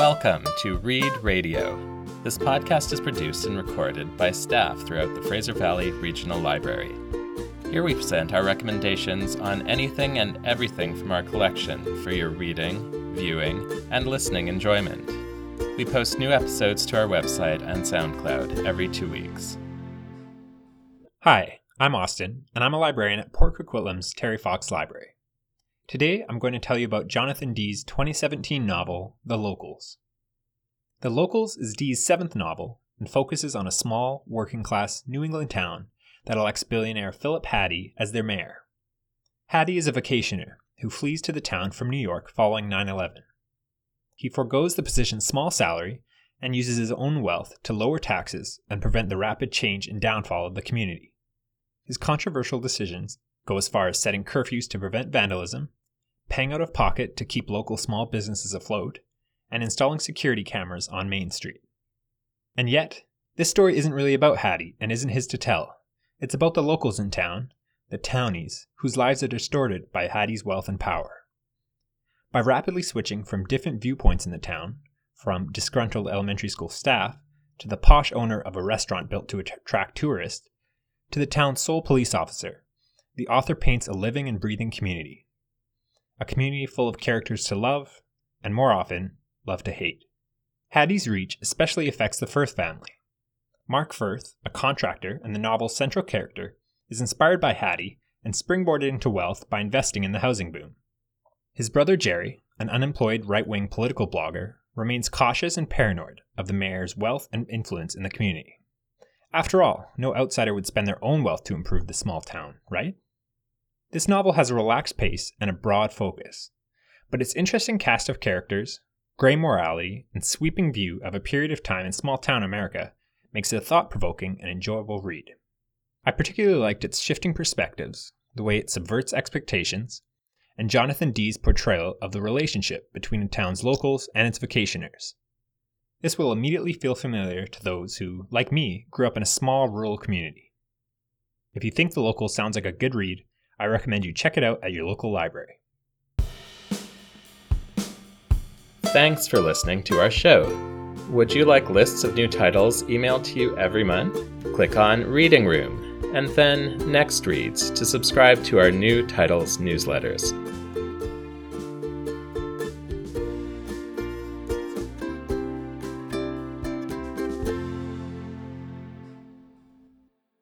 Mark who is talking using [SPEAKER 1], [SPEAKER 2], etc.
[SPEAKER 1] Welcome to Read Radio. This podcast is produced and recorded by staff throughout the Fraser Valley Regional Library. Here we present our recommendations on anything and everything from our collection for your reading, viewing, and listening enjoyment. We post new episodes to our website and SoundCloud every two weeks.
[SPEAKER 2] Hi, I'm Austin, and I'm a librarian at Port Coquitlam's Terry Fox Library. Today, I'm going to tell you about Jonathan Dee's 2017 novel, The Locals. The Locals is Dee's seventh novel and focuses on a small, working class New England town that elects billionaire Philip Hadi as their mayor. Hadi is a vacationer who flees to the town from New York following 9 11. He foregoes the position's small salary and uses his own wealth to lower taxes and prevent the rapid change and downfall of the community. His controversial decisions go as far as setting curfews to prevent vandalism paying out of pocket to keep local small businesses afloat, and installing security cameras on Main Street. And yet, this story isn't really about Hadi and isn't his to tell. It's about the locals in town, the townies, whose lives are distorted by Hadi's wealth and power. By rapidly switching from different viewpoints in the town, from disgruntled elementary school staff to the posh owner of a restaurant built to attract tourists, to the town's sole police officer, the author paints a living and breathing community a community full of characters to love, and more often, love to hate. Hadi's reach especially affects the Firth family. Mark Firth, a contractor and the novel's central character, is inspired by Hattie and springboarded into wealth by investing in the housing boom. His brother Jerry, an unemployed right wing political blogger, remains cautious and paranoid of the mayor's wealth and influence in the community. After all, no outsider would spend their own wealth to improve the small town, right? This novel has a relaxed pace and a broad focus, but its interesting cast of characters, gray morality, and sweeping view of a period of time in small town America makes it a thought provoking and enjoyable read. I particularly liked its shifting perspectives, the way it subverts expectations, and Jonathan Dee's portrayal of the relationship between the town's locals and its vacationers. This will immediately feel familiar to those who, like me, grew up in a small rural community. If you think The local sounds like a good read, I recommend you check it out at your local library.
[SPEAKER 1] Thanks for listening to our show. Would you like lists of new titles emailed to you every month? Click on Reading Room and then Next Reads to subscribe to our new titles newsletters.